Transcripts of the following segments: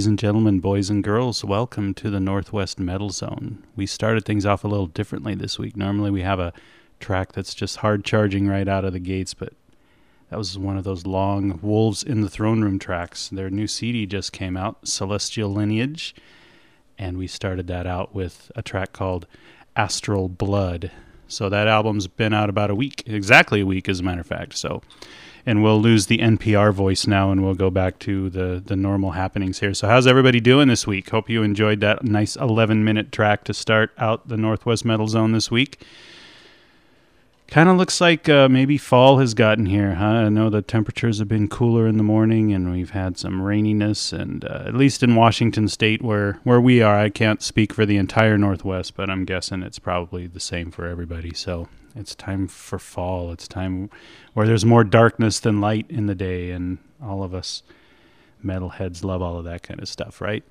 Ladies and gentlemen, boys and girls, welcome to the Northwest Metal Zone. We started things off a little differently this week. Normally we have a track that's just hard charging right out of the gates, but that was one of those long Wolves in the Throne Room tracks. Their new CD just came out, Celestial Lineage, and we started that out with a track called Astral Blood. So that album's been out about a week, exactly a week, as a matter of fact. So and we'll lose the NPR voice now and we'll go back to the, the normal happenings here. So, how's everybody doing this week? Hope you enjoyed that nice 11 minute track to start out the Northwest Metal Zone this week. Kind of looks like uh, maybe fall has gotten here, huh? I know the temperatures have been cooler in the morning and we've had some raininess, and uh, at least in Washington State, where, where we are, I can't speak for the entire Northwest, but I'm guessing it's probably the same for everybody. So, it's time for fall. It's time where there's more darkness than light in the day, and all of us metalheads love all of that kind of stuff, right?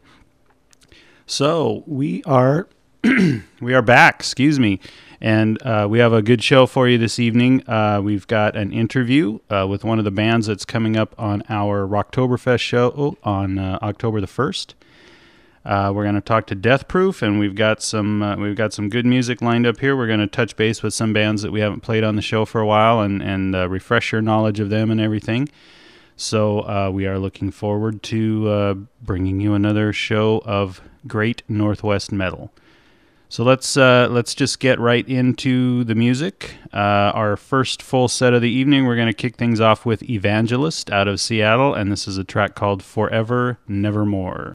So we are we are back. Excuse me, and uh, we have a good show for you this evening. Uh, we've got an interview uh, with one of the bands that's coming up on our Rocktoberfest show on uh, October the first. Uh, we're going to talk to Death Proof, and we've got some uh, we've got some good music lined up here. We're going to touch base with some bands that we haven't played on the show for a while, and and uh, refresh your knowledge of them and everything. So uh, we are looking forward to uh, bringing you another show of great Northwest metal. So let's uh, let's just get right into the music. our first full set of the evening, we're going to kick things off with Evangelist out of Seattle, and this is a track called "Forever Nevermore."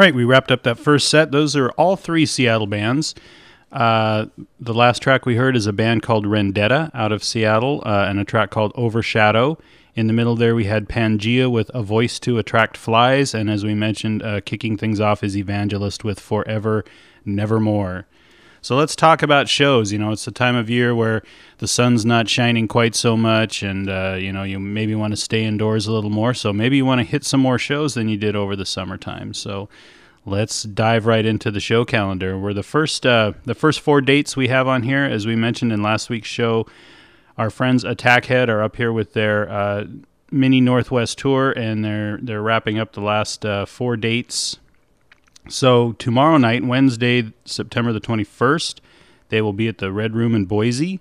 Right, we wrapped up that first set. Those are all three Seattle bands. Uh, the last track we heard is a band called Rendetta out of Seattle, uh, and a track called Overshadow. In the middle there, we had Pangea with A Voice to Attract Flies, and as we mentioned, uh, kicking things off is Evangelist with Forever Nevermore. So let's talk about shows. You know, it's the time of year where the sun's not shining quite so much, and uh, you know, you maybe want to stay indoors a little more. So maybe you want to hit some more shows than you did over the summertime. So let's dive right into the show calendar. Where the first uh, the first four dates we have on here, as we mentioned in last week's show, our friends Attackhead are up here with their uh, mini Northwest tour, and they're they're wrapping up the last uh, four dates so tomorrow night, Wednesday, September the 21st, they will be at the Red Room in Boise.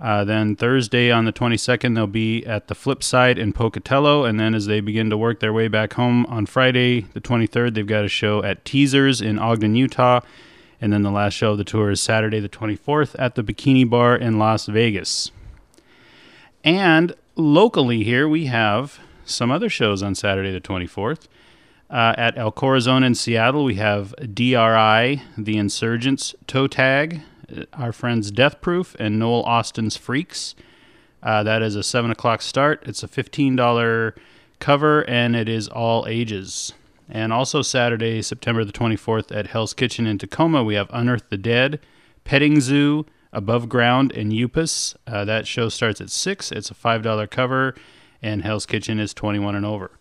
Uh, then Thursday on the 22nd, they'll be at the flip side in Pocatello. And then as they begin to work their way back home on Friday, the 23rd, they've got a show at Teasers in Ogden, Utah. And then the last show of the tour is Saturday, the 24th, at the Bikini Bar in Las Vegas. And locally here, we have some other shows on Saturday, the 24th. Uh, at El Corazon in Seattle, we have DRI, The Insurgents, Toe Tag, uh, our friends Death Proof, and Noel Austin's Freaks. Uh, that is a 7 o'clock start. It's a $15 cover, and it is all ages. And also Saturday, September the 24th, at Hell's Kitchen in Tacoma, we have Unearth the Dead, Petting Zoo, Above Ground, and Upus. Uh, that show starts at 6. It's a $5 cover, and Hell's Kitchen is 21 and over.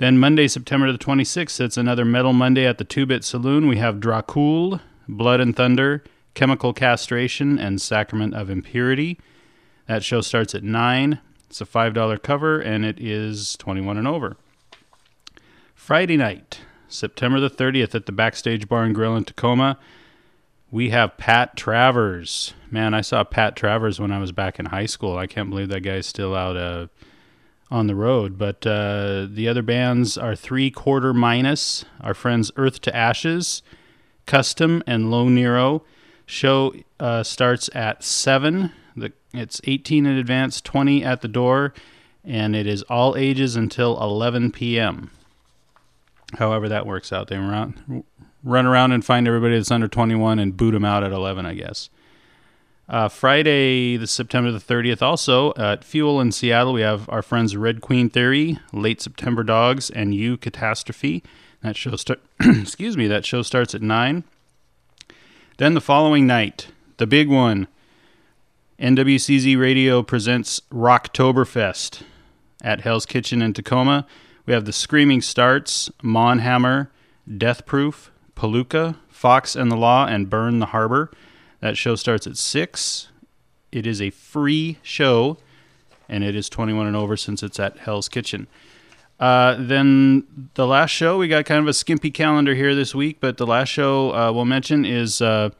Then Monday, September the 26th, it's another Metal Monday at the Two Bit Saloon. We have Dracul, Blood and Thunder, Chemical Castration, and Sacrament of Impurity. That show starts at 9. It's a $5 cover, and it is 21 and over. Friday night, September the 30th, at the Backstage Bar and Grill in Tacoma, we have Pat Travers. Man, I saw Pat Travers when I was back in high school. I can't believe that guy's still out uh, on the road. But uh, the other bands are Three Quarter Minus, our friends Earth to Ashes, Custom, and Low Nero. Show uh, starts at 7. The, it's 18 in advance, 20 at the door, and it is all ages until 11 p.m. However, that works out. They run, run around and find everybody that's under 21 and boot them out at 11, I guess. Uh, Friday, the September the 30th, also at Fuel in Seattle, we have our friends Red Queen Theory, Late September Dogs, and You Catastrophe. That show start, excuse me, that show starts at nine. Then the following night, the big one, NWCZ Radio presents Rocktoberfest at Hell's Kitchen in Tacoma. We have the Screaming Starts, Monhammer, Death Proof, Palooka, Fox and the Law, and Burn the Harbor. That show starts at 6. It is a free show, and it is 21 and over since it's at Hell's Kitchen. Uh, then the last show, we got kind of a skimpy calendar here this week, but the last show uh, we'll mention is uh,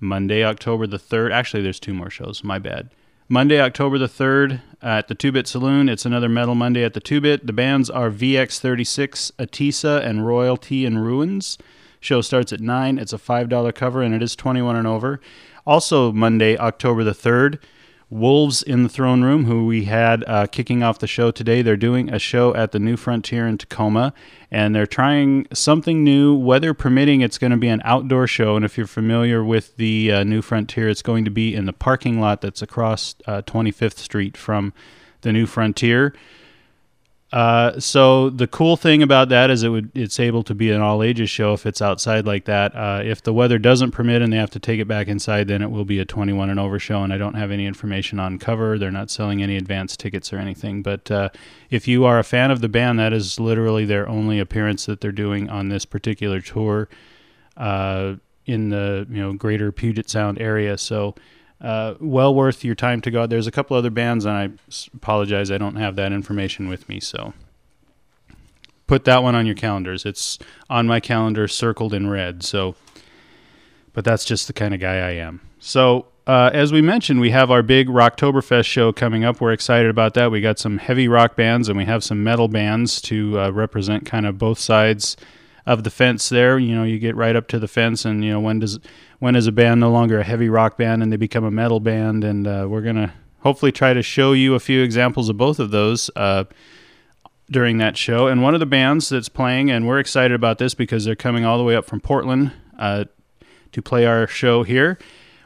Monday, October the 3rd. Actually, there's two more shows. My bad. Monday, October the 3rd at the Two Bit Saloon. It's another Metal Monday at the Two Bit. The bands are VX36, Atisa, and Royalty and Ruins. Show starts at 9. It's a $5 cover and it is 21 and over. Also, Monday, October the 3rd, Wolves in the Throne Room, who we had uh, kicking off the show today. They're doing a show at the New Frontier in Tacoma, and they're trying something new. Weather permitting, it's going to be an outdoor show. And if you're familiar with the uh, New Frontier, it's going to be in the parking lot that's across uh, 25th Street from the New Frontier. Uh, so the cool thing about that is it would it's able to be an all ages show if it's outside like that. Uh, if the weather doesn't permit and they have to take it back inside, then it will be a 21 and over show. And I don't have any information on cover. They're not selling any advance tickets or anything. But uh, if you are a fan of the band, that is literally their only appearance that they're doing on this particular tour uh, in the you know greater Puget Sound area. So uh, well worth your time to go out. There's a couple other bands, and I apologize I don't have that information with me. So put that one on your calendars. It's on my calendar, circled in red. So, but that's just the kind of guy I am. So. Uh, as we mentioned, we have our big Rocktoberfest show coming up. We're excited about that. We got some heavy rock bands and we have some metal bands to uh, represent kind of both sides of the fence there. You know, you get right up to the fence, and you know when does when is a band no longer a heavy rock band and they become a metal band? And uh, we're gonna hopefully try to show you a few examples of both of those. Uh, during that show. And one of the bands that's playing, and we're excited about this because they're coming all the way up from Portland uh, to play our show here.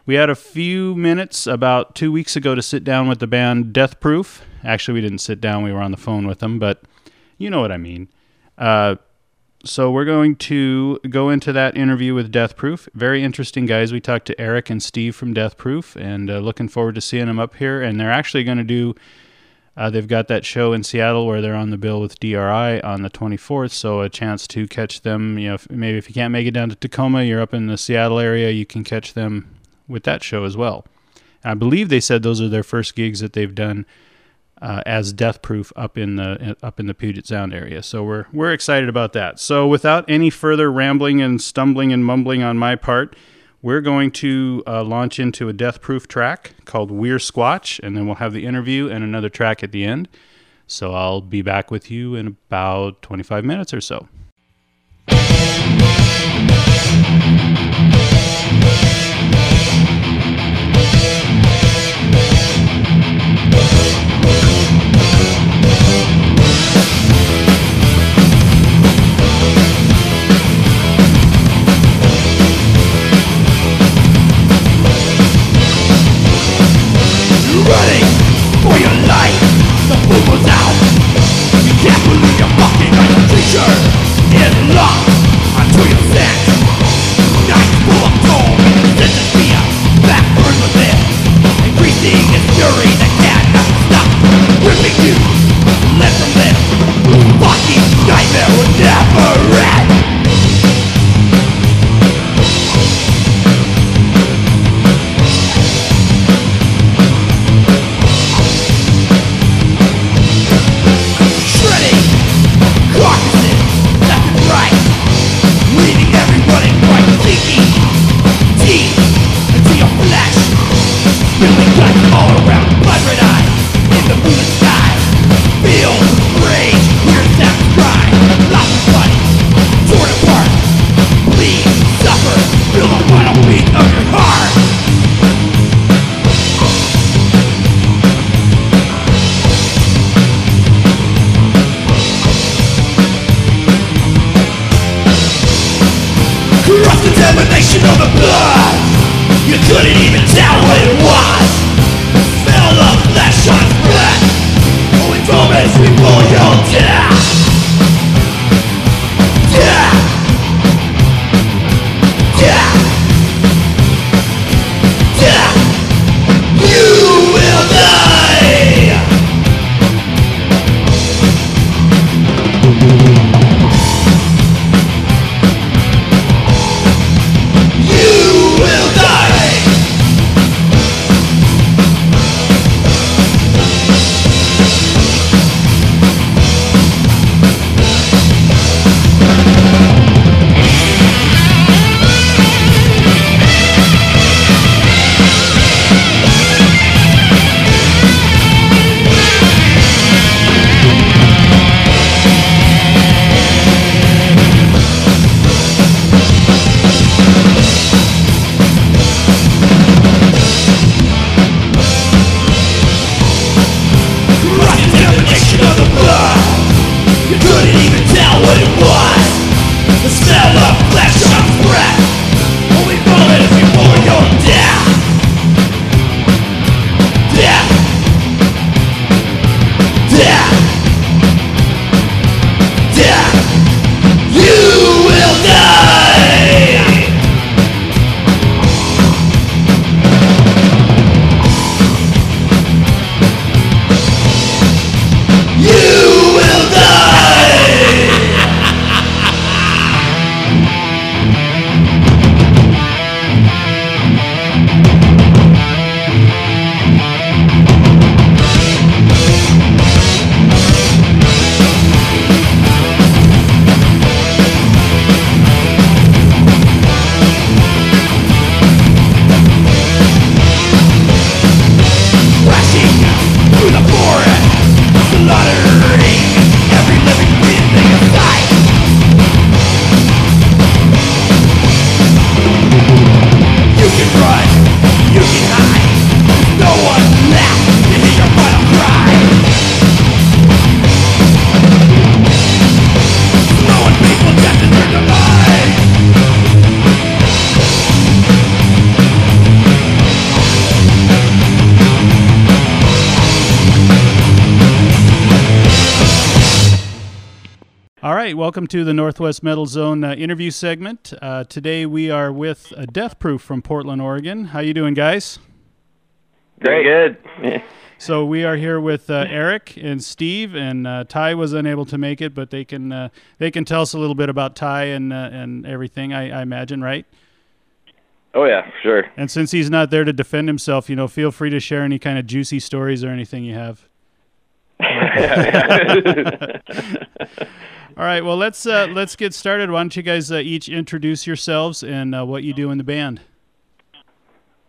We had a few minutes about two weeks ago to sit down with the band Death Proof. Actually, we didn't sit down, we were on the phone with them, but you know what I mean. So we're going to go into that interview with Death Proof. Very interesting guys. We talked to Eric and Steve from Death Proof, and uh, looking forward to seeing them up here. And they're actually going to do. Uh, they've got that show in Seattle where they're on the bill with DRI on the 24th, so a chance to catch them. You know, if, maybe if you can't make it down to Tacoma, you're up in the Seattle area, you can catch them with that show as well. I believe they said those are their first gigs that they've done uh, as Deth Proof up in the up in the Puget Sound area. So we're we're excited about that. So without any further rambling and stumbling and mumbling on my part, we're going to uh, launch into a Deth Proof track called We're Squatch, and then we'll have the interview and another track at the end. So I'll be back with you in about 25 minutes or so. Running for your life. The food was out. You can't believe you're fucking your teacher is locked full of. Increasing its fury that cannot stop. Ripping you, let them live. Fucking nightmare will never end. Welcome to the Northwest Metal Zone uh, interview segment. Uh, today we are with uh, Deth Proof from Portland, Oregon. How you doing, guys? Very good. So we are here with uh, Eric and Steve, and uh, Ty was unable to make it, but they can uh, they can tell us a little bit about Ty and uh, and everything. I, I imagine, right? Oh yeah, sure. And since he's not there to defend himself, you know, feel free to share any kind of juicy stories or anything you have. All right, well let's uh, let's get started. Why don't you guys uh, each introduce yourselves and uh, what you do in the band?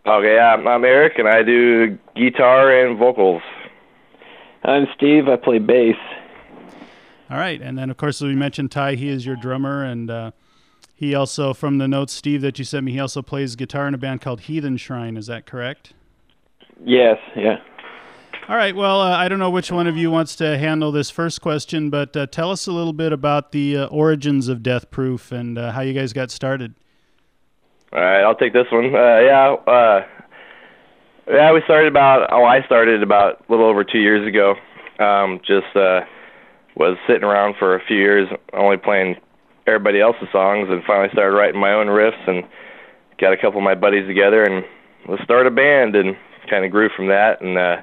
Okay, I'm, I'm Eric, and I do guitar and vocals. I'm Steve. I play bass. All right, and then of course as we mentioned Ty. He is your drummer, and uh, he also, from the notes, Steve, that you sent me, he also plays guitar in a band called Heathen Shrine. Is that correct? Yes, yeah. All right. Well, uh, I don't know which one of you wants to handle this first question, but uh, tell us a little bit about the uh, origins of Deth Proof and uh, how you guys got started. All right, I'll take this one. Uh, yeah, uh, yeah, we started about. Oh, I started about a little over two years ago. Um, just was sitting around for a few years, only playing everybody else's songs, and finally started writing my own riffs and got a couple of my buddies together and let's start a band and kind of grew from that and uh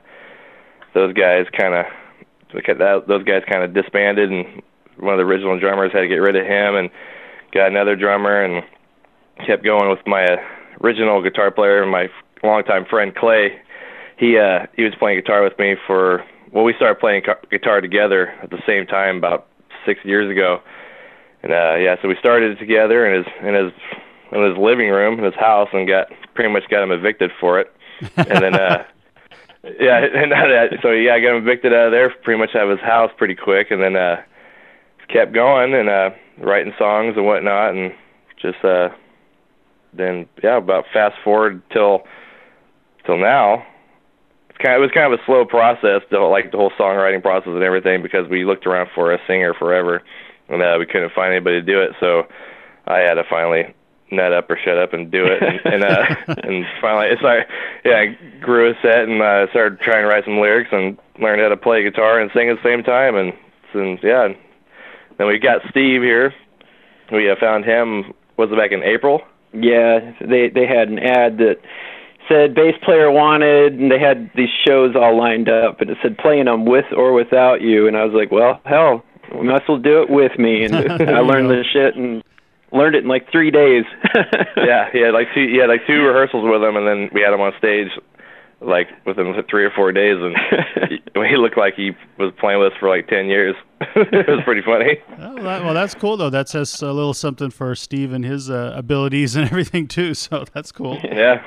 those guys kind of those guys kind of disbanded and one of the original drummers had to get rid of him and got another drummer and kept going with my original guitar player my longtime friend Clay. He uh he was playing guitar with me for well we started playing guitar together at the same time about 6 years ago. And uh yeah so we started together in his in his in his living room in his house and got pretty much got him evicted for it. And then uh yeah and so yeah I got him evicted out of there pretty much out of his house pretty quick and then uh kept going and uh writing songs and whatnot and just uh then yeah about fast forward till till now. It's kind of, it was kind of a slow process the whole, like the whole songwriting process and everything because we looked around for a singer forever and uh we couldn't find anybody to do it. So I had to finally nut up or shut up and do it. And, and uh and finally it's like yeah I grew a set and uh started trying to write some lyrics and learned how to play guitar and sing at the same time. And and yeah. Then we got Steve here. We uh, found him was it back in April? Yeah, they they had an ad that said bass player wanted, and they had these shows all lined up, and it said playing them with or without you, and I was like, well, hell, we might as well do it with me, and I learned this shit and learned it in like three days. yeah, he had like two he had like two rehearsals with him, and then we had him on stage like within three or four days, and he, he looked like he was playing with us for like ten years. it was pretty funny. Oh, well, that, well, that's cool though. That says a little something for Steve and his uh, abilities and everything too. So that's cool. Yeah.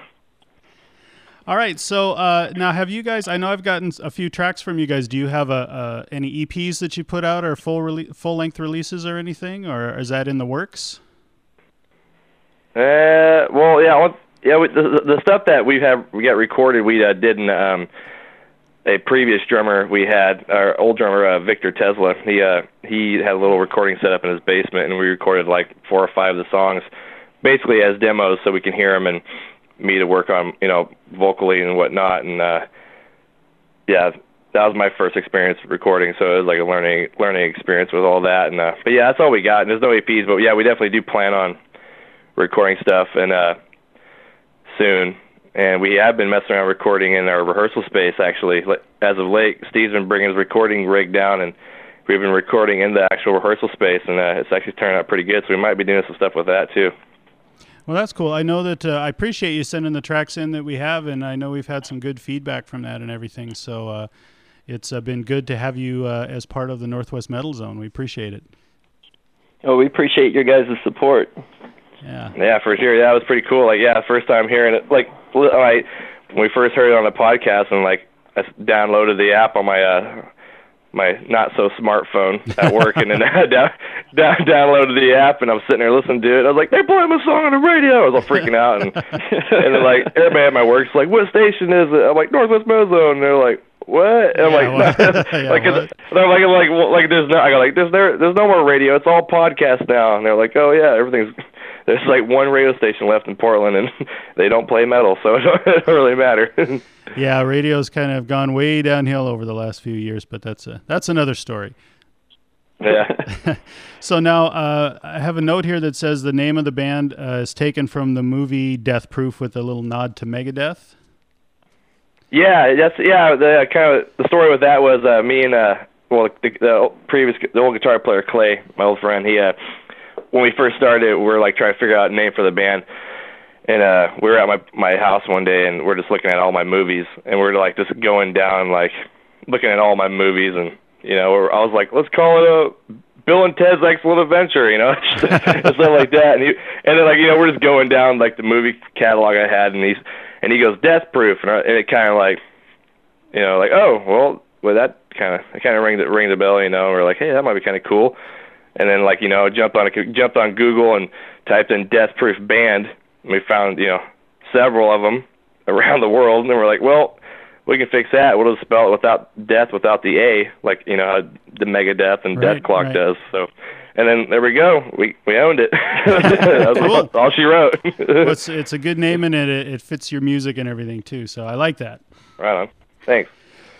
All right. So uh, now, have you guys? I know I've gotten a few tracks from you guys. Do you have a, uh any EPs that you put out, or full rele- full length releases, or anything, or is that in the works? Uh, well, yeah, well, yeah. We, the, the stuff that we have we got recorded, we uh, did in um, a previous drummer we had, our old drummer uh, Victor Tesla. He uh, he had a little recording set up in his basement, and we recorded like four or five of the songs, basically as demos, so we can hear them and me to work on, you know, vocally and whatnot. And uh, yeah, that was my first experience recording, so it was like a learning learning experience with all that. And uh, but yeah, that's all we got. And there's no EPs, but yeah, we definitely do plan on recording stuff and uh soon and we have been messing around recording in our rehearsal space actually Like, as of late steve's been bringing his recording rig down and we've been recording in the actual rehearsal space and uh, it's actually turning out pretty good so we might be doing some stuff with that too Well, that's cool. I know that uh, I appreciate you sending the tracks in that we have, and I know we've had some good feedback from that and everything. So uh, it's uh, been good to have you uh, as part of the Northwest Metal Zone. We appreciate it. oh, we appreciate your guys' support. Yeah. yeah for sure yeah, that was pretty cool like yeah first time hearing it like li- I when we first heard it on the podcast and like I downloaded the app on my uh my not so smartphone at work and then I down, down, downloaded the app and I'm sitting there listening to it. I was like, they're playing my song on the radio. I was all freaking out and and then like everybody at my work's like, what station is it? I'm like Northwest Metal Zone. And they're like, what? And I'm Yeah, like, what? Yeah, like what? they're like like like there's no I go like there's there there's no more radio. It's all podcast now. And they're like, oh yeah, everything's there's like one radio station left in Portland and they don't play metal, so it don't really matter. Yeah, radio's kind of gone way downhill over the last few years, but that's a that's another story. Yeah. So now uh, I have a note here that says the name of the band uh, is taken from the movie Death Proof with a little nod to Megadeth. Yeah, that's yeah. The kind of the story with that was uh, me and uh, well, the, the previous the old guitar player Clay, my old friend. He uh, when we first started, we were like trying to figure out a name for the band, and uh, we were at my my house one day, and we're just looking at all my movies, and we're like just going down like looking at all my movies, and you know, I was like, let's call it a Bill and Ted's Excellent Adventure, you know, stuff like that. And he, and then like you know, we're just going down like the movie catalog I had, and he's and he goes Death Proof, and, I, and it kind of like, you know, like oh well, well that kind of it kind of rang the ring the bell, you know. And we're like, hey, that might be kind of cool. And then like you know, jumped on a, jumped on Google and typed in Death Proof band. And we found you know several of them around the world, and we're like, well, we can fix that. We'll just spell it without death, without the A, like you know how the Megadeth and Right, Dethklok right. does. So, and then there we go. We we owned it. That's all, all she wrote. Well, it's, it's a good name and it, it fits your music and everything too. So I like that. right on. Thanks.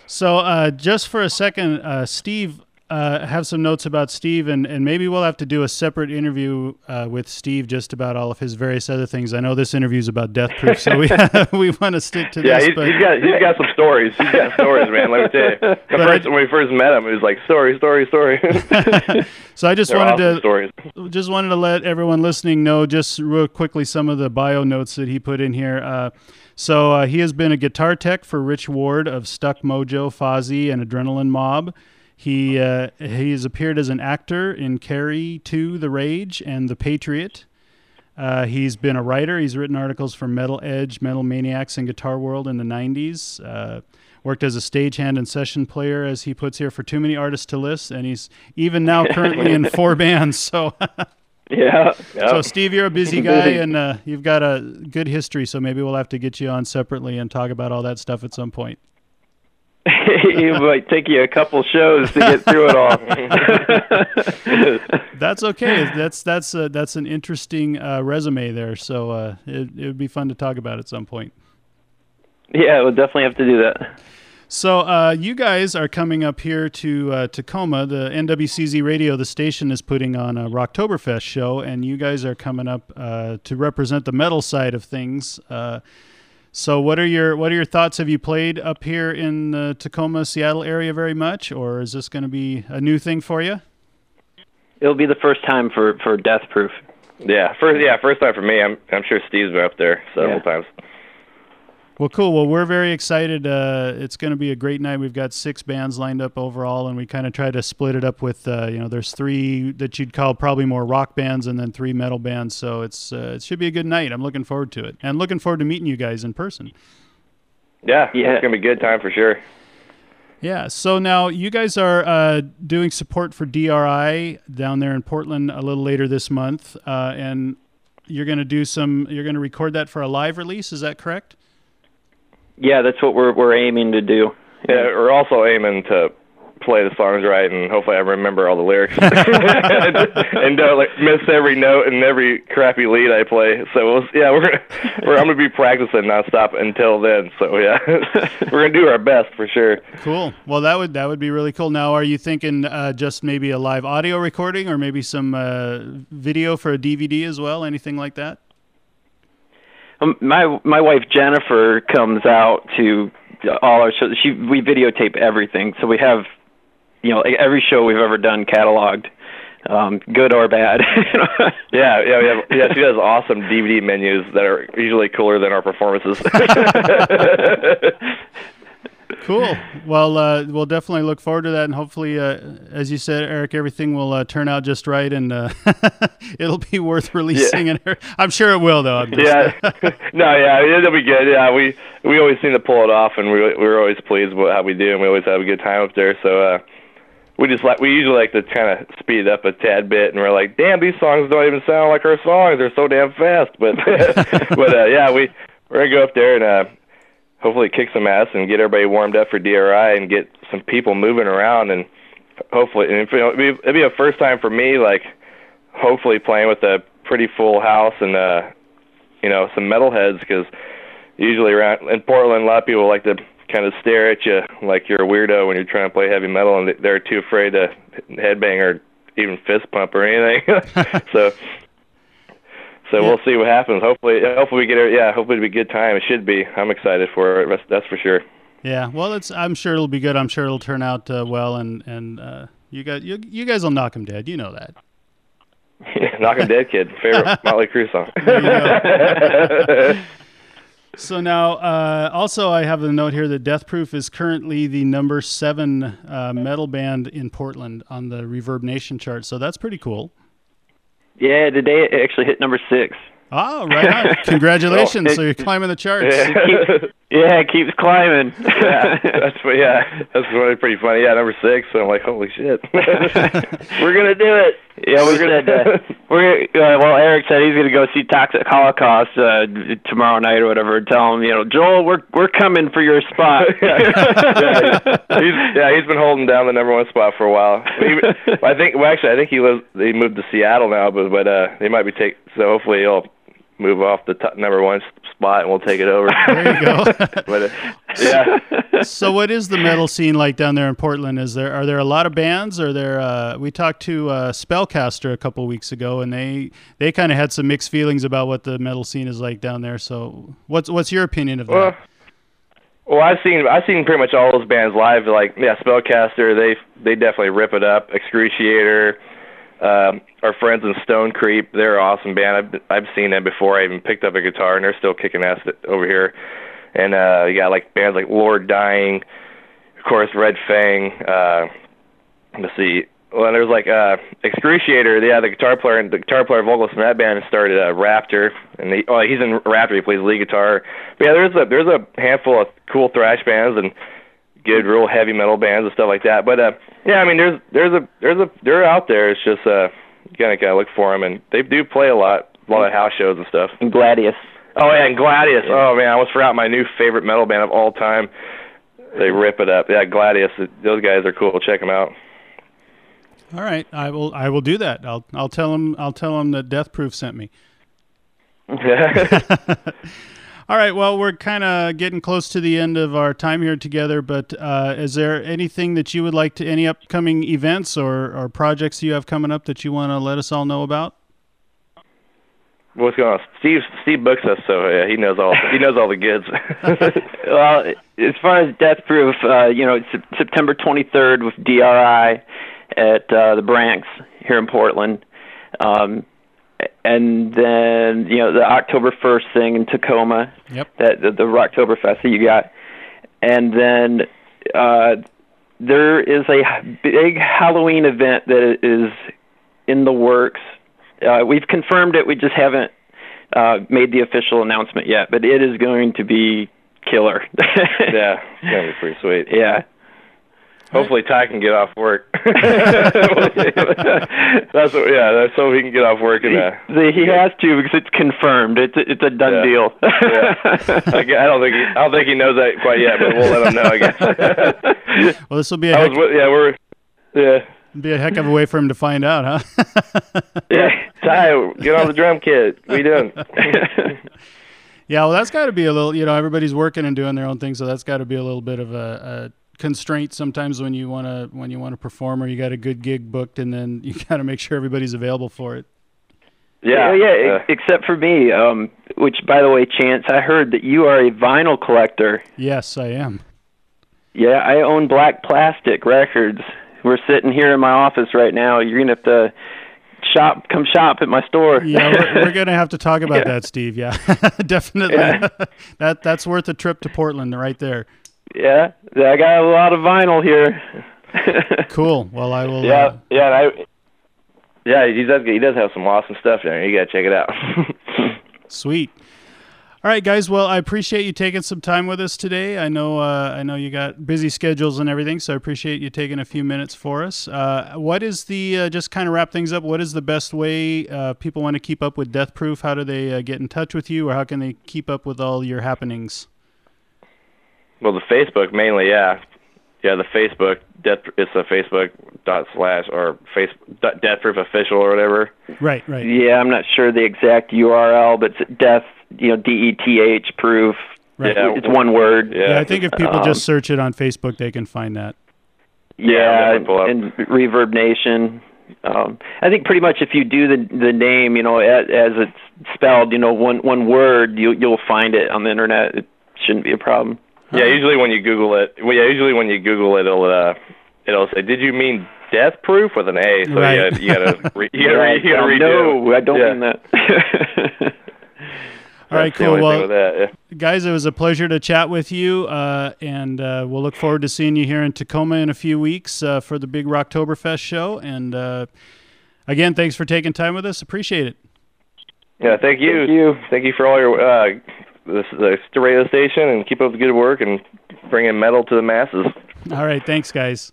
So uh, just for a second, uh, Steve, uh, have some notes about Steve, and, and maybe we'll have to do a separate interview uh, with Steve just about all of his various other things. I know this interview is about Deth Proof, so we we want to stick to Yeah, this. he's, but he's got he's got some stories. He's got stories, man. Let me tell you. The first, I- when we first met him, he was like story, story, story. so I just They're wanted awesome to stories. just wanted to let everyone listening know just real quickly some of the bio notes that he put in here. Uh, so uh, he has been a guitar tech for Rich Ward of Stuck Mojo, Fozzy, and Adrenaline Mob. He uh, he has appeared as an actor in Carrie 2, The Rage, and The Patriot. Uh, he's been a writer. He's written articles for Metal Edge, Metal Maniacs, and Guitar World in the 90s. Uh, worked as a stagehand and session player, as he puts here, for too many artists to list. And he's even now currently in four bands. So, Yeah. Yep. so Steve, you're a busy guy, and uh, you've got a good history. So maybe we'll have to get you on separately and talk about all that stuff at some point. It might take you a couple shows to get through it all. That's okay. That's that's uh, that's an interesting uh, resume there. So uh, it it would be fun to talk about at some point. yeah, we'll definitely have to do that. So uh, you guys are coming up here to uh, Tacoma. The NWCZ Radio, the station, is putting on a Rocktoberfest show, and you guys are coming up uh, to represent the metal side of things. So what are your what are your thoughts? Have you played up here in the Tacoma, Seattle area very much, or is this going to be a new thing for you? It'll be the first time for for Deth Proof. Yeah, first yeah, first time for me. I'm I'm sure Steve's been up there several Yeah. times. Well, cool. Well, we're very excited. Uh, it's going to be a great night. We've got six bands lined up overall, and we kind of try to split it up with, uh, you know, there's three that you'd call probably more rock bands, and then three metal bands. So it's uh, it should be a good night. I'm looking forward to it, and looking forward to meeting you guys in person. Yeah, Yeah. it's gonna be a good time for sure. Yeah. So now you guys are uh, doing support for DRI down there in Portland a little later this month, uh, and you're going to do some. You're going to record that for a live release. Is that correct? Yeah, that's what we're we're aiming to do. Yeah, we're also aiming to play the songs right and hopefully I remember all the lyrics and don't like miss every note and every crappy lead I play. So we'll, yeah, we're gonna, we're I'm gonna be practicing nonstop until then. So yeah, we're gonna do our best for sure. Cool. Well, that would that would be really cool. Now, are you thinking uh, just maybe a live audio recording, or maybe some uh, video for a DVD as well? Anything like that? Um, my my wife Jennifer comes out to all our shows. She we videotape everything, so we have you know every show we've ever done cataloged, um, good or bad. Yeah, yeah, we have, yeah. She does awesome DVD menus that are usually cooler than our performances. Cool. Well, uh, we'll definitely look forward to that, and hopefully, uh, as you said, Eric, everything will uh, turn out just right, and uh, it'll be worth releasing. And I'm sure it will, though. Yeah, no, yeah, it'll be good. Yeah, we we always seem to pull it off, and we we're always pleased with how we do, and we always have a good time up there. So uh, we just like we usually like to kind of speed up a tad bit, and we're like, damn, these songs don't even sound like our songs; they're so damn fast. But but uh, yeah, we we're gonna go up there and uh, hopefully kick some ass and get everybody warmed up for DRI and get some people moving around, and hopefully, and you know, it'd be, it'd be a first time for me, like hopefully playing with a pretty full house and uh you know some metalheads because usually around in Portland a lot of people like to kind of stare at you like you're a weirdo when you're trying to play heavy metal and they're too afraid to headbang or even fist pump or anything. so so we'll see what happens. Hopefully, hopefully we get it. Yeah, hopefully it'll be a good time. It should be. I'm excited for it. That's, that's for sure. Yeah, well, it's. I'm sure it'll be good. I'm sure it'll turn out uh, well, and and uh, you guys, you, you guys will knock him dead. You know that. Yeah, Knock 'em dead, kid. Favorite Motley Crue song. So now, uh, also, I have a note here that Deth Proof is currently the number seven uh, metal band in Portland on the Reverb Nation chart. So that's pretty cool. Yeah, today it actually hit number six. Oh, right on! Congratulations! Oh, so you're climbing the charts. Keeps, yeah, it keeps climbing. yeah, that's yeah, that's really pretty funny. Yeah, number six. So I'm like, holy shit, we're gonna do it. Yeah, we said uh, we're uh, well. Eric said he's going to go see Toxic Holocaust uh, tomorrow night or whatever. and Tell him, you know, Joel, we're we're coming for your spot. yeah, he's, yeah, he's been holding down the number one spot for a while. He, I think, well, actually, I think he lives. He moved to Seattle now, but but uh, they might be taking, So hopefully he'll move off the top, number one spot and we'll take it over. There you go. but uh, yeah, so, what is the metal scene like down there in Portland? Is there are there a lot of bands? Are there? Uh, we talked to uh, Spellcaster a couple weeks ago, and they they kind of had some mixed feelings about what the metal scene is like down there. So, what's what's your opinion of that? Well, well, I've seen I've seen pretty much all those bands live. Like yeah, Spellcaster, they they definitely rip it up. Excruciator, um, our friends in Stone Creep, they're an awesome band. I've I've seen them before. I even picked up a guitar, and they're still kicking ass over here. And uh, got like bands like Lord Dying, of course, Red Fang. Uh, let's see. Well, there's like uh, Excruciator. Yeah, the guitar player and the guitar player vocalist in that band started uh, Raptor, and he, oh, he's in Raptor. He plays lead guitar. But yeah, there's a there's a handful of cool thrash bands and good real heavy metal bands and stuff like that. But uh, yeah, I mean, there's there's a there's a they're out there. It's just uh, you gotta gotta look for them, and they do play a lot, a lot of house shows and stuff. And Gladius. Oh yeah, and Gladius. Oh man, I almost forgot my new favorite metal band of all time. They rip it up. Yeah, Gladius. Those guys are cool. Check them out. All right, I will I will do that. I'll I'll tell them I'll tell them that Deth Proof sent me. All right. Well, we're kind of getting close to the end of our time here together, but uh, is there anything that you would like to, any upcoming events or, or projects you have coming up that you want to let us all know about? What's going on? Steve Steve books us, so yeah, he knows all he knows all the goods. well, as far as Deth Proof, uh, you know, it's September 23rd with DRI at uh, the Branx here in Portland. Um, and then you know the October first thing in Tacoma, Yep. that the, the Rocktoberfest that you got, and then uh, there is a big Halloween event that is in the works. Uh, we've confirmed it. We just haven't uh, made the official announcement yet, but it is going to be killer. yeah, it's gonna be pretty sweet. yeah. Hopefully Ty can get off work. that's what, yeah, that's so he can get off work and uh, The, he has to because it's confirmed. It's a, it's a done Yeah. deal. yeah. I I don't think he, I don't think he knows that quite yet, but we'll let him know. I guess. Well, this will be a I heck, was, yeah, we're yeah. be a heck of a way for him to find out, huh? Yeah, Ty, get on the drum kit. We doing? yeah. Well, that's got to be a little. You know, everybody's working and doing their own thing, so that's got to be a little bit of a, a constraint sometimes when you want to when you want to perform or you got a good gig booked, and then you got to make sure everybody's available for it. Yeah, yeah, yeah. uh, except for me, um, which, by the way, Chance, I heard that you are a vinyl collector. Yes, I am. Yeah, I own Black Plastic Records. We're sitting here in my office right now. You're gonna have to shop, come shop at my store. Yeah, we're, we're gonna have to talk about Yeah. that, Steve. Yeah, definitely. Yeah. that that's worth a trip to Portland right there. Yeah, I got a lot of vinyl here. Cool. Well, I will. yeah, Uh, yeah. And I, yeah, he does. He does have some awesome stuff there. You gotta check it out. sweet. All right, guys. Well, I appreciate you taking some time with us today. I know, uh, I know you got busy schedules and everything, so I appreciate you taking a few minutes for us. Uh, what is the uh, just kind of wrap things up? What is the best way uh, people want to keep up with Deth Proof? How do they uh, get in touch with you, or how can they keep up with all your happenings? Well, the Facebook mainly, yeah, yeah. The Facebook, death. It's a Facebook dot slash or face dot death proof official or whatever. Right, right. yeah, I'm not sure the exact URL, but it's death, you know, D E T H proof. Right. Yeah, It's one word. Yeah, Yeah, I think if people Um, just search it on Facebook, they can find that. Yeah, Yeah, definitely pull and Reverb Nation. um, I think pretty much if you do the the name, you know, as, as it's spelled, you know, one one word, you you'll find it on the internet. It shouldn't be a problem. Yeah, usually when you Google it, well, yeah, usually when you Google it, it'll uh, it'll say, "Did you mean death proof with an A?" So Right. you gotta, you gotta, re- you gotta, re- you gotta Um, redo. no, I don't Yeah. mean that. All right, cool. Well, that, yeah. guys, it was a pleasure to chat with you, uh, and uh, we'll look forward to seeing you here in Tacoma in a few weeks uh, for the big Rocktoberfest show. And uh, again, thanks for taking time with us. Appreciate it. Yeah, thank you. Thank you. Thank you for all your this the radio station and keep up the good work and bringing metal to the masses. All right, thanks, guys.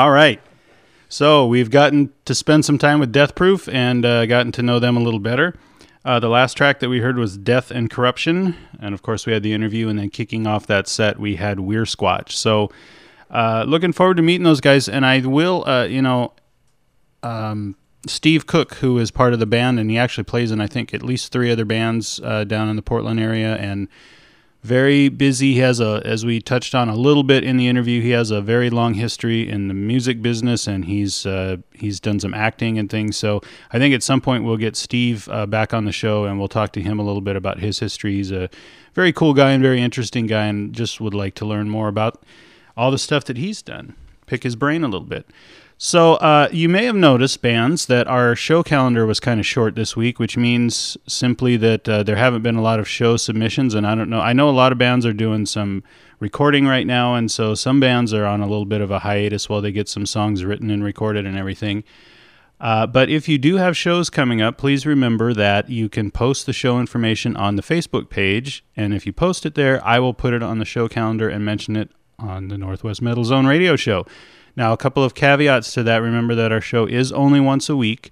All right. So we've gotten to spend some time with Deth Proof and uh, gotten to know them a little better. Uh, the last track that we heard was Death and Corruption. And of course, we had the interview. And then kicking off that set, we had Weir Squatch. So uh, looking forward to meeting those guys. And I will, uh, you know, um, Steve Cook, who is part of the band, and he actually plays in, I think, at least three other bands uh, down in the Portland area. And very busy. He has a, as we touched on a little bit in the interview, he has a very long history in the music business, and he's uh, he's done some acting and things. So I think at some point we'll get Steve uh, back on the show, and we'll talk to him a little bit about his history. He's a very cool guy and very interesting guy, and just would like to learn more about all the stuff that he's done. Pick his brain a little bit. So uh, you may have noticed, bands, that our show calendar was kind of short this week, which means simply that uh, there haven't been a lot of show submissions. And I don't know. I know a lot of bands are doing some recording right now, and so some bands are on a little bit of a hiatus while they get some songs written and recorded and everything. Uh, but if you do have shows coming up, please remember that you can post the show information on the Facebook page. And if you post it there, I will put it on the show calendar and mention it on the Northwest Metal Zone radio show. Now, a couple of caveats to that. Remember that our show is only once a week.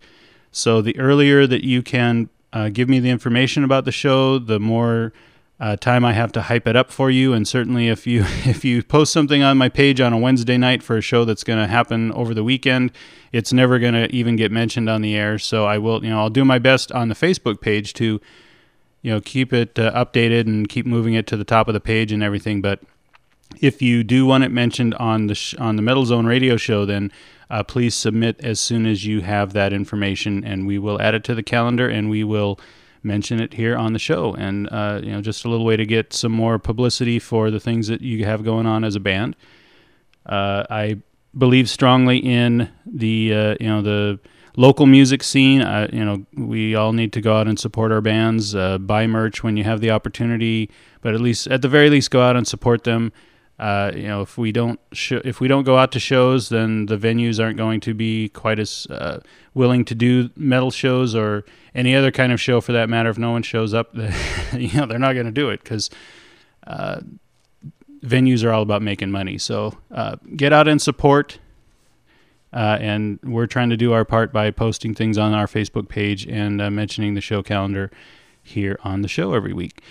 So the earlier that you can uh, give me the information about the show, the more uh, time I have to hype it up for you. And certainly, if you if you post something on my page on a Wednesday night for a show that's going to happen over the weekend, it's never going to even get mentioned on the air. So I will, you know, I'll do my best on the Facebook page to, you know, keep it uh, updated and keep moving it to the top of the page and everything. But if you do want it mentioned on the sh- on the Metal Zone radio show, then uh, please submit as soon as you have that information, and we will add it to the calendar, and we will mention it here on the show. And uh, you know, just a little way to get some more publicity for the things that you have going on as a band. Uh, I believe strongly in the uh, you know the local music scene. You know, we all need to go out and support our bands, uh, buy merch when you have the opportunity, but at least at the very least go out and support them. Uh, you know, if we don't sh- if we don't go out to shows, then the venues aren't going to be quite as uh, willing to do metal shows or any other kind of show for that matter. If no one shows up, you know, they're not going to do it because uh, venues are all about making money. So uh, get out and support. Uh, and we're trying to do our part by posting things on our Facebook page and uh, mentioning the show calendar here on the show every week.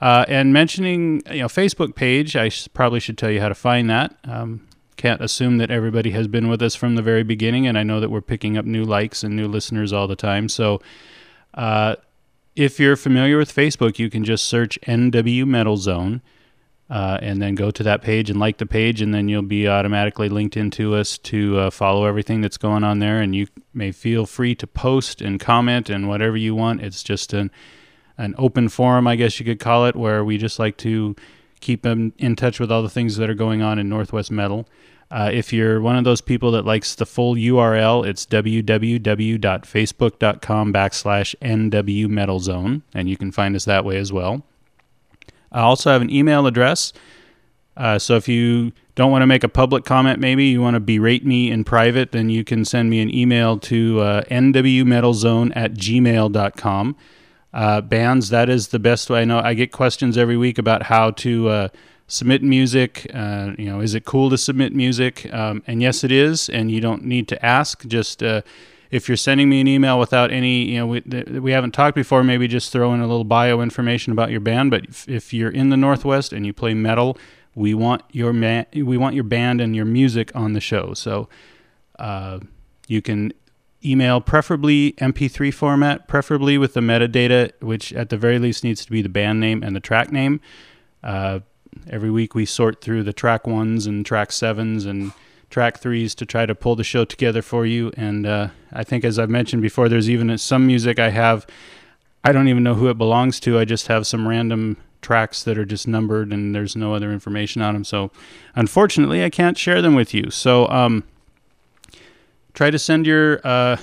Uh, and mentioning you know Facebook page, I sh- probably should tell you how to find that. Um, can't assume that everybody has been with us from the very beginning, and I know that we're picking up new likes and new listeners all the time. So, uh, if you're familiar with Facebook, you can just search NW Metal Zone, uh, and then go to that page and like the page, and then you'll be automatically linked into us to uh, follow everything that's going on there. And you may feel free to post and comment and whatever you want. It's just an an open forum, I guess you could call it, where we just like to keep them in touch with all the things that are going on in Northwest Metal. Uh, if you're one of those people that likes the full URL, it's www.facebook.com backslash NW Metal Zone, and you can find us that way as well. I also have an email address. Uh, so if you don't want to make a public comment, maybe you want to berate me in private, then you can send me an email to uh, nwmetalzone at gmail.com uh, bands. That is the best way. I know I get questions every week about how to uh, submit music. Uh, you know, is it cool to submit music? Um, and yes, it is. And you don't need to ask. Just uh, if you're sending me an email without any, you know, we, we haven't talked before, maybe just throw in a little bio information about your band. But if, if you're in the Northwest and you play metal, we want your we want your band and your music on the show. So uh, you can email, preferably MP3 format, preferably with the metadata, which at the very least needs to be the band name and the track name. Uh, every week we sort through the track ones and track sevens and track threes to try to pull the show together for you. And uh, I think, as I've mentioned before, there's even some music I have. I don't even know who it belongs to. I just have some random tracks that are just numbered and there's no other information on them. So, unfortunately, I can't share them with you. So, um, try to send your uh,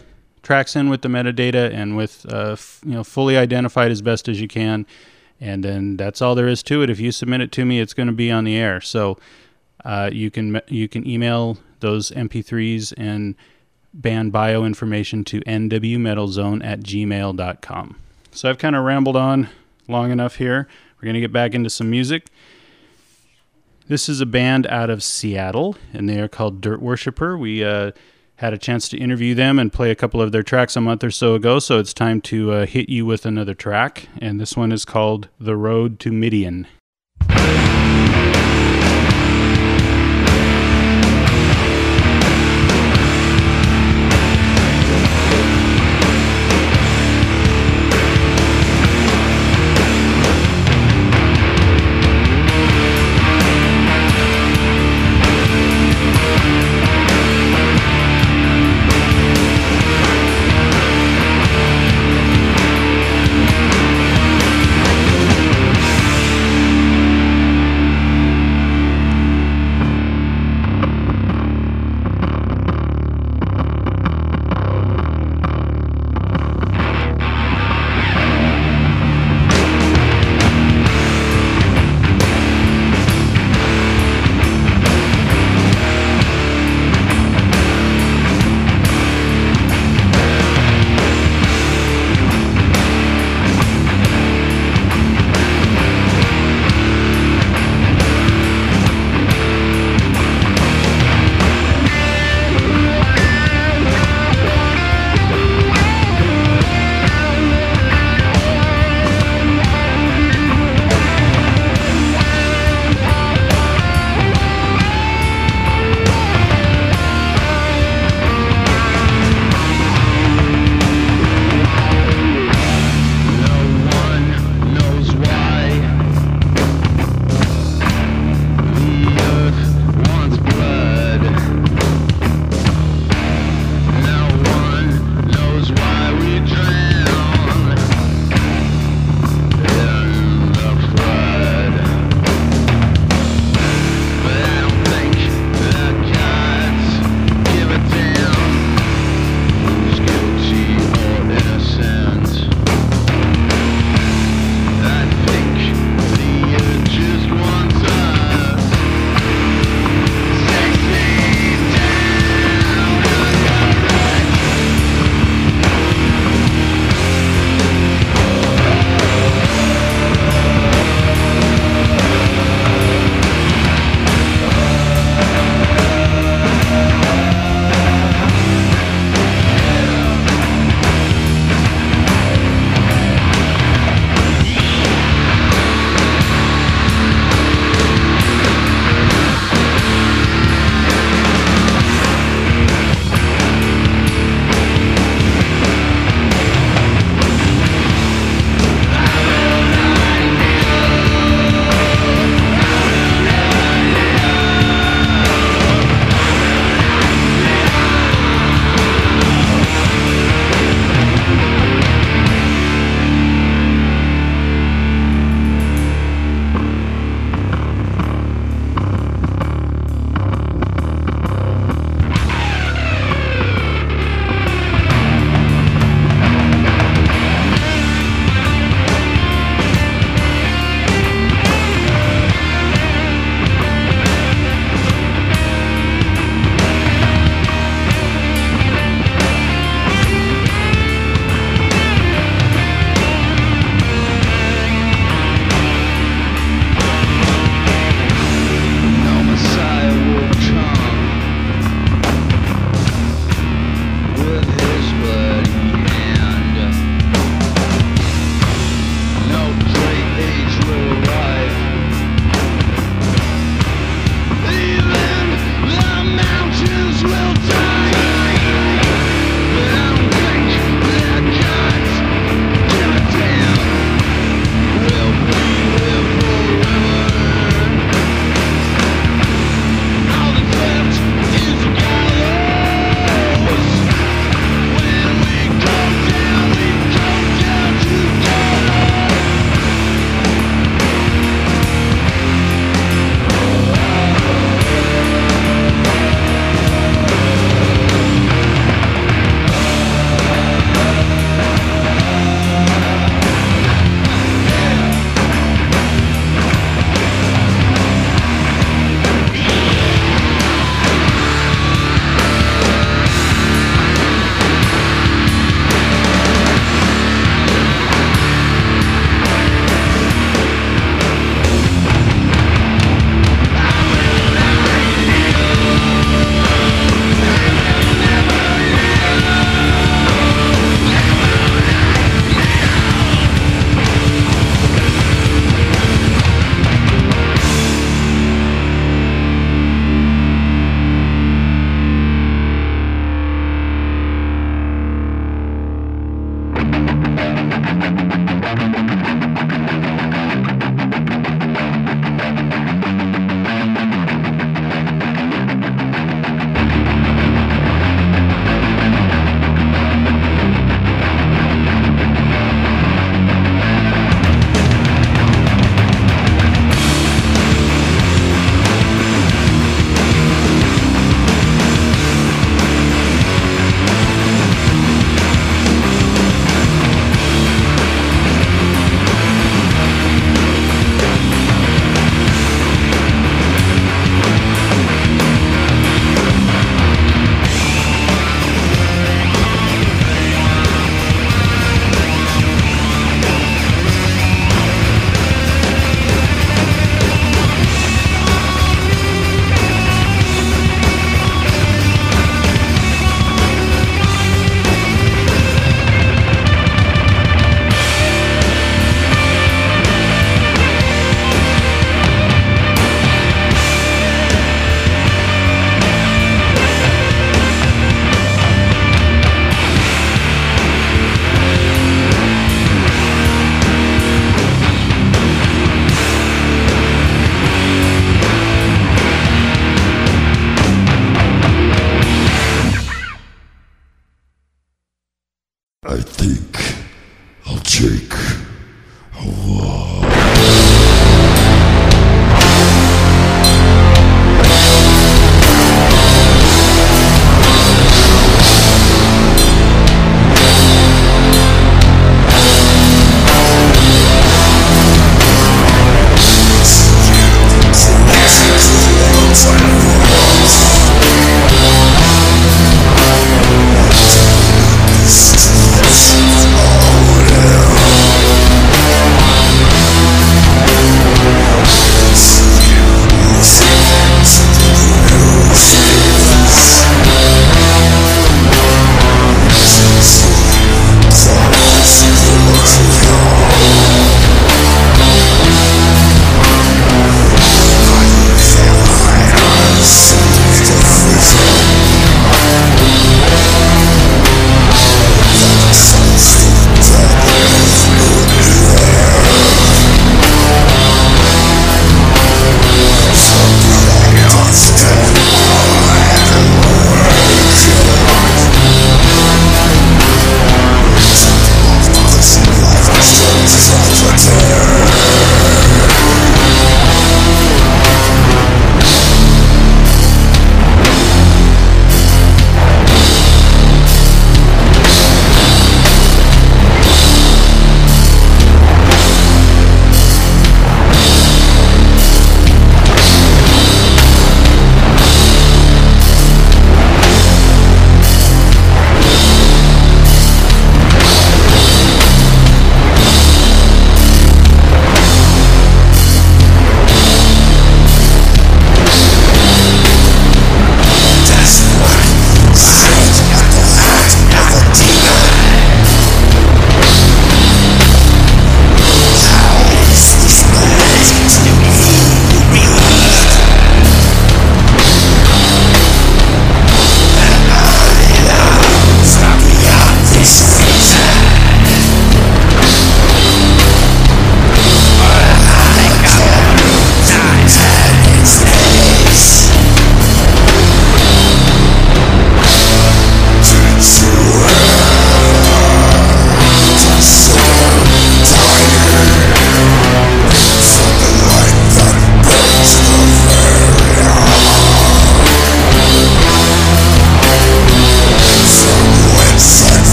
tracks in with the metadata and with uh, f- you know fully identified as best as you can. And then that's all there is to it. If you submit it to me it's going to be on the air. So uh, you can you can email those mp3s and band bio information to nwmetalzone at gmail.com so i've kind of rambled on long enough here. We're going to get back into some music. This is a band out of seattle and they are called dirt worshipper. We uh, had a chance to interview them and play a couple of their tracks a month or so ago, so it's time to uh, hit you with another track. And this one is called The Road to Midian.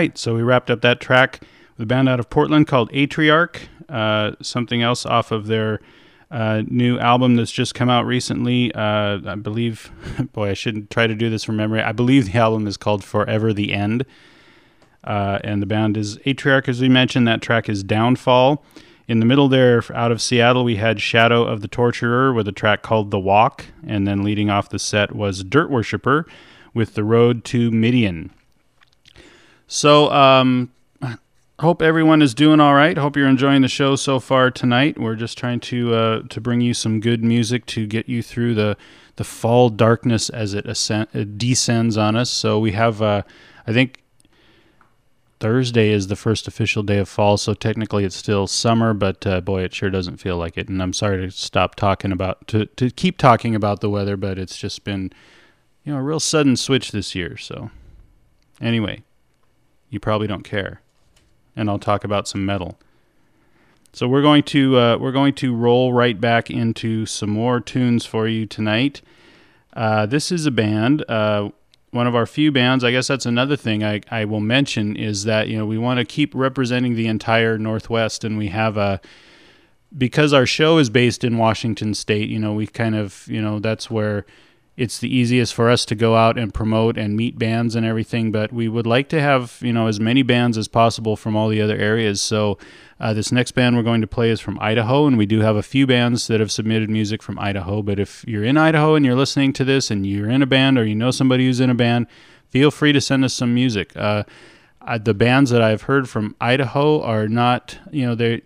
Right, so we wrapped up that track with a band out of Portland called Atriarch. Uh, something else off of their uh, new album that's just come out recently. Uh, I believe, boy, I shouldn't try to do this from memory. I believe the album is called Forever the End. Uh, and the band is Atriarch, as we mentioned. That track is Downfall. In the middle there, out of Seattle, we had Shadow of the Torturer with a track called The Walk. And then leading off the set was Dirt Worshipper with The Road to Midian. So, um, hope everyone is doing all right. Hope you're enjoying the show so far tonight. We're just trying to uh, to bring you some good music to get you through the the fall darkness as it, ascend, it descends on us. So we have, uh, I think, Thursday is the first official day of fall. So technically, it's still summer, but uh, boy, it sure doesn't feel like it. And I'm sorry to stop talking about to to keep talking about the weather, but it's just been, you know, a real sudden switch this year. So anyway you probably don't care. And I'll talk about some metal. So we're going to uh, we're going to roll right back into some more tunes for you tonight. Uh, this is a band, uh, one of our few bands. I guess that's another thing I, I will mention is that you know we want to keep representing the entire Northwest, and we have a because our show is based in Washington State. You know we kind of you know that's where it's the easiest for us to go out and promote and meet bands and everything. But we would like to have you know as many bands as possible from all the other areas. So uh, this next band we're going to play is from Idaho, and we do have a few bands that have submitted music from Idaho. But if you're in Idaho and you're listening to this and you're in a band or you know somebody who's in a band, feel free to send us some music. Uh, uh, the bands that I've heard from Idaho are not, you know, they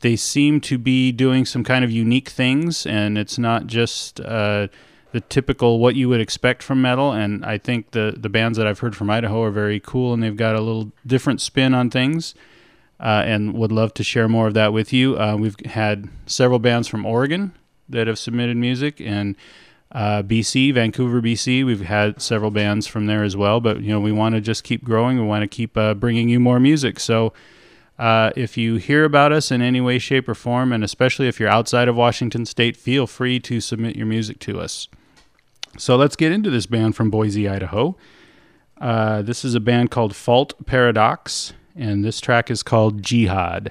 they seem to be doing some kind of unique things, and it's not just uh, the typical what you would expect from metal. And I think the the bands that I've heard from Idaho are very cool, and they've got a little different spin on things. Uh, and would love to share more of that with you. Uh, we've had several bands from Oregon that have submitted music, and uh, BC, Vancouver, BC. We've had several bands from there as well. But you know, we want to just keep growing. We want to keep uh, bringing you more music. So. Uh, if you hear about us in any way, shape, or form, and especially if you're outside of Washington State, feel free to submit your music to us. So let's get into this band from Boise, Idaho. Uh, this is a band called Fault Paradox, and this track is called Jihad.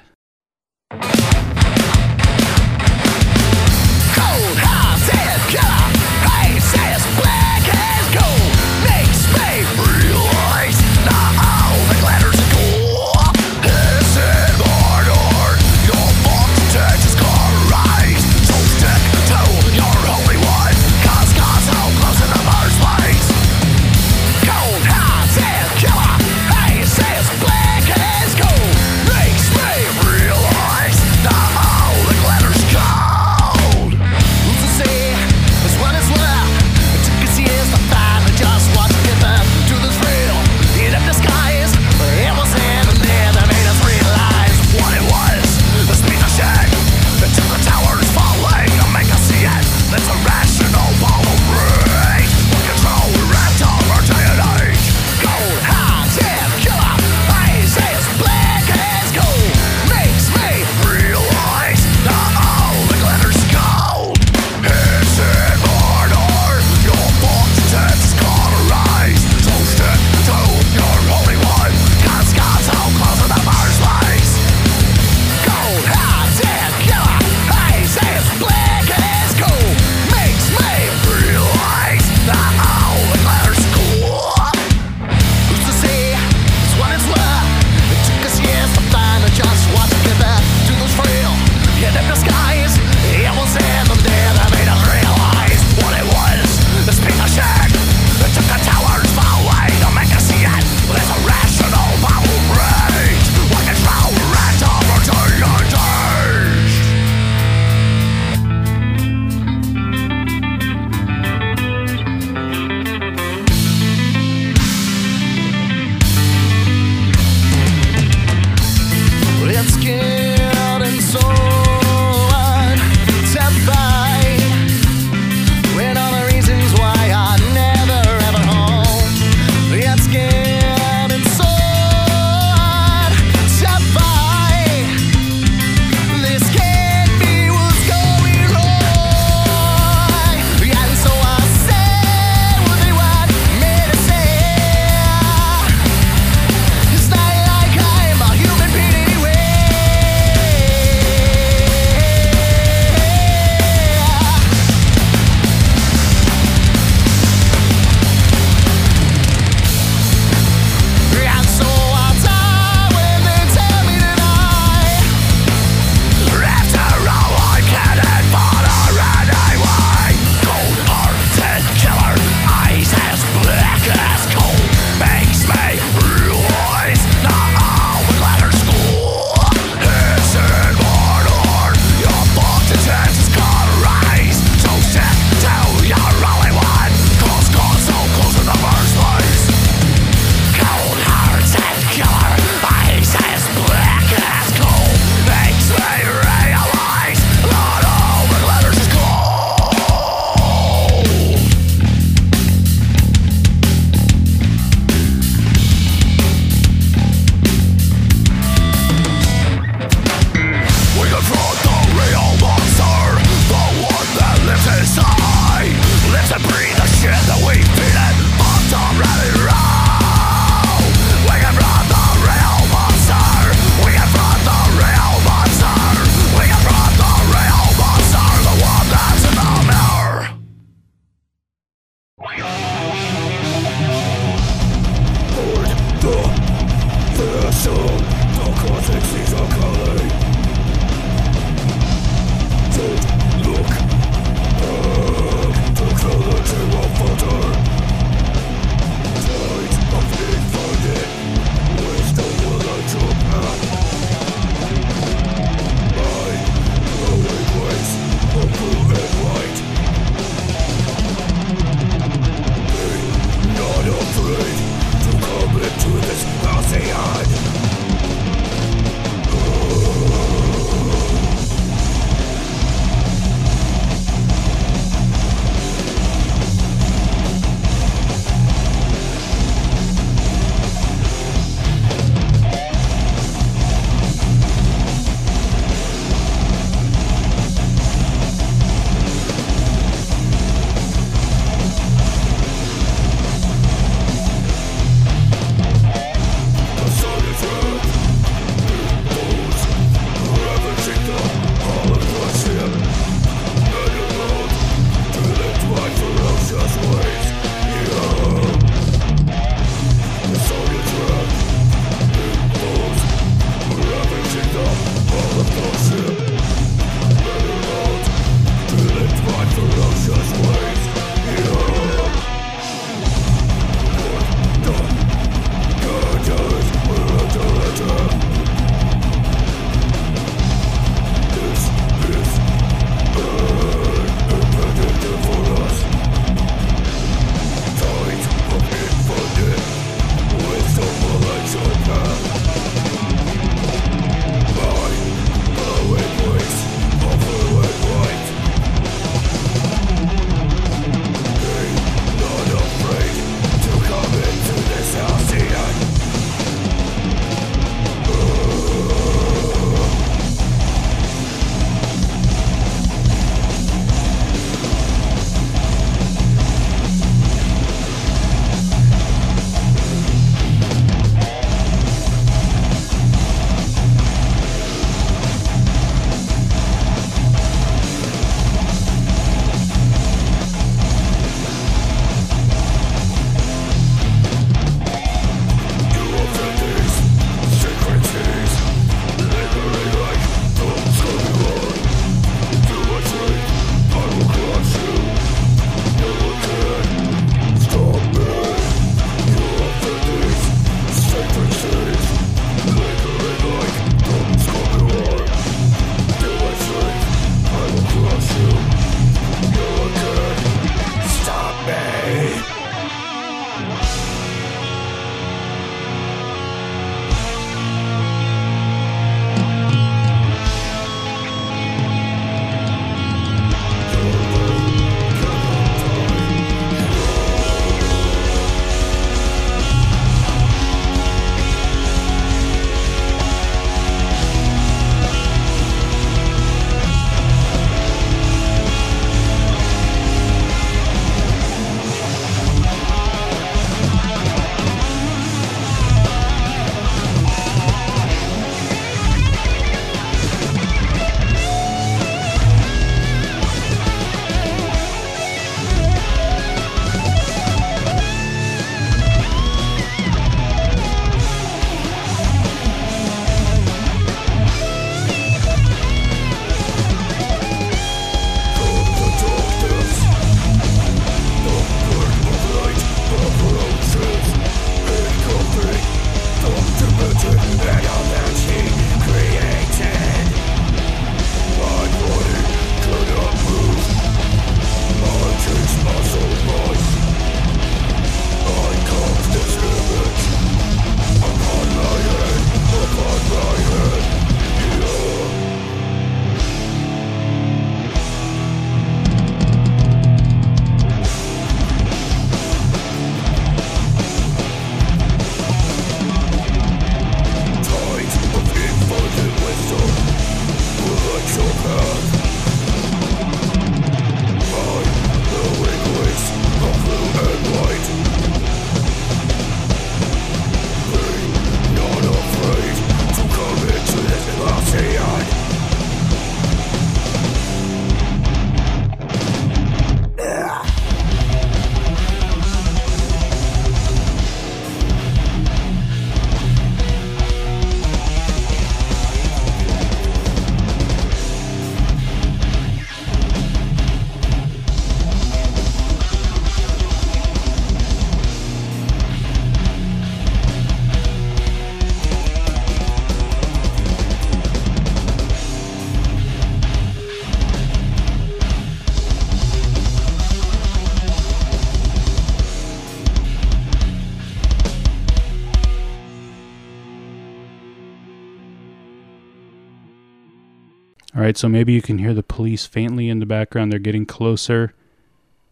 Right, so maybe you can hear the police faintly in the background. They're getting closer.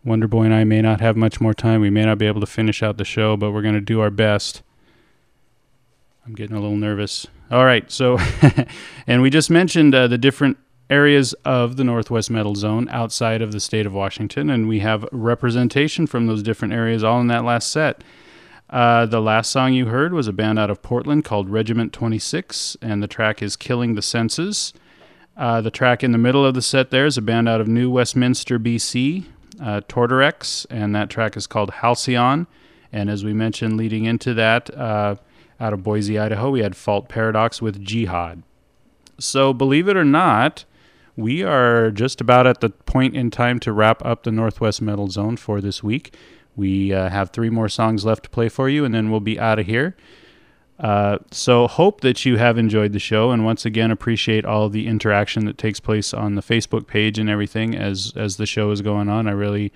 Wonder Boy and I may not have much more time. We may not be able to finish out the show, but we're going to do our best. I'm getting a little nervous. All right, so, and we just mentioned uh, the different areas of the Northwest Metal Zone outside of the state of Washington, and we have representation from those different areas all in that last set. Uh, the last song you heard was a band out of Portland called Regiment 26, and the track is Killing the Senses. Uh, the track in the middle of the set there is a band out of New Westminster, BC, uh, Tortorex, and that track is called Halcyon. And as we mentioned leading into that, uh, out of Boise, Idaho, we had Fault Paradox with Jihad. So, believe it or not, we are just about at the point in time to wrap up the Northwest Metal Zone for this week. We uh, have three more songs left to play for you, and then we'll be out of here. Uh, so, hope that you have enjoyed the show, and once again, appreciate all the interaction that takes place on the Facebook page and everything as as the show is going on. I really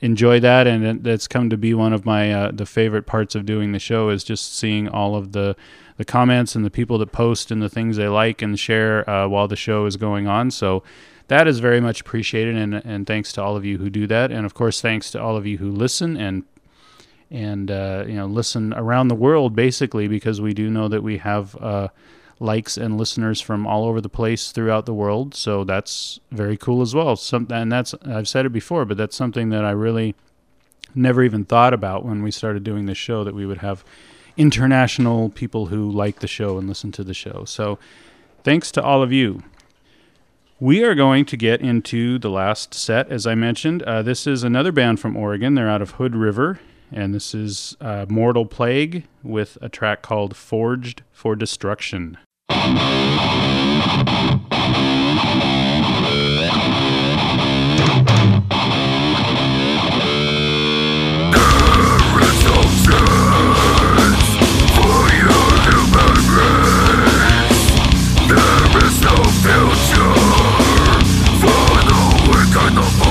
enjoy that, and that's come to be one of my uh, the favorite parts of doing the show is just seeing all of the the comments and the people that post and the things they like and share uh, while the show is going on. So. That is very much appreciated, and, and thanks to all of you who do that, and of course thanks to all of you who listen and and uh, you know listen around the world basically because we do know that we have uh, likes and listeners from all over the place throughout the world so that's very cool as well some, and that's i've said it before but that's something that i really never even thought about when we started doing this show that we would have international people who like the show and listen to the show so thanks to all of you we are going to get into the last set, as I mentioned. Uh, this is another band from Oregon. They're out of Hood River, and this is uh, Mortal Plague with a track called Forged for Destruction. Use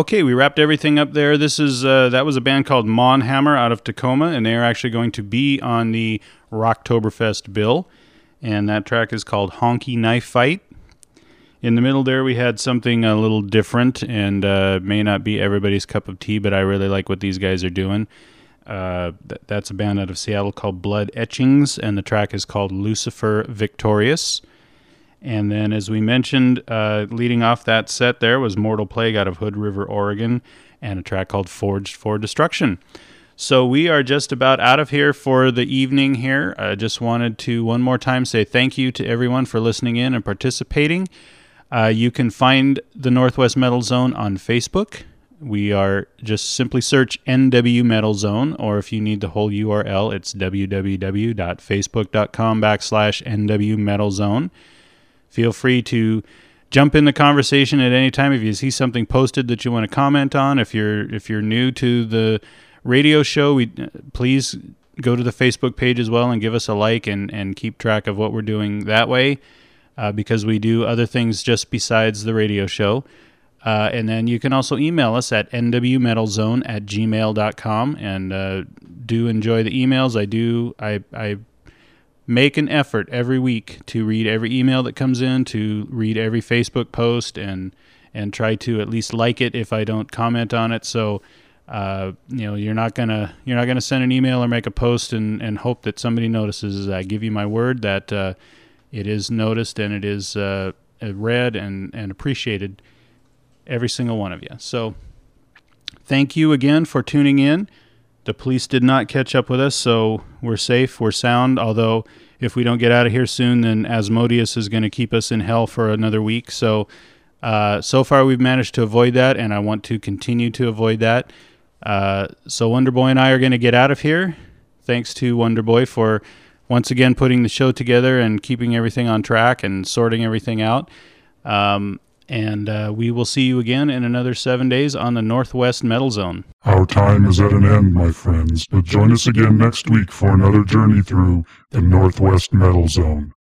Okay, we wrapped everything up there. This is uh, that was a band called Monhammer out of Tacoma, and they are actually going to be on the Rocktoberfest bill. And that track is called Honky Knife Fight. In the middle there, we had something a little different, and uh, may not be everybody's cup of tea, but I really like what these guys are doing. Uh, th- that's a band out of Seattle called Blood Etchings, and the track is called Lucifer Victorious. And then, as we mentioned, uh, leading off that set there was Mortal Plague out of Hood River, Oregon, and a track called Forged for Destruction. So we are just about out of here for the evening here. I just wanted to one more time say thank you to everyone for listening in and participating. Uh, you can find the Northwest Metal Zone on Facebook. We are just simply search NW Metal Zone, or if you need the whole URL, it's www.facebook.com backslash NW Metal Zone. Feel free to jump in the conversation at any time if you see something posted that you want to comment on. If you're if you're new to the radio show, we please go to the Facebook page as well and give us a like and and keep track of what we're doing that way, uh, because we do other things just besides the radio show. Uh, and then you can also email us at nwmetalzone at gmail.com and uh, do enjoy the emails. I do. I, I make an effort every week to read every email that comes in, to read every Facebook post, and and try to at least like it if I don't comment on it. So, uh, you know, you're not gonna you're not gonna send an email or make a post and and hope that somebody notices. I give you my word that uh, it is noticed and it is uh, read and and appreciated, every single one of you. So, thank you again for tuning in. The police did not catch up with us, so we're safe, we're sound. Although, if we don't get out of here soon, then Asmodeus is going to keep us in hell for another week. So, uh, so far we've managed to avoid that, and I want to continue to avoid that. Uh, so, Wonder Boy and I are going to get out of here. Thanks to Wonder Boy for once again putting the show together and keeping everything on track and sorting everything out. Um, and uh, we will see you again in another seven days on the Northwest Metal Zone. Our time is at an end, my friends, but join us again next week for another journey through the Northwest Metal Zone.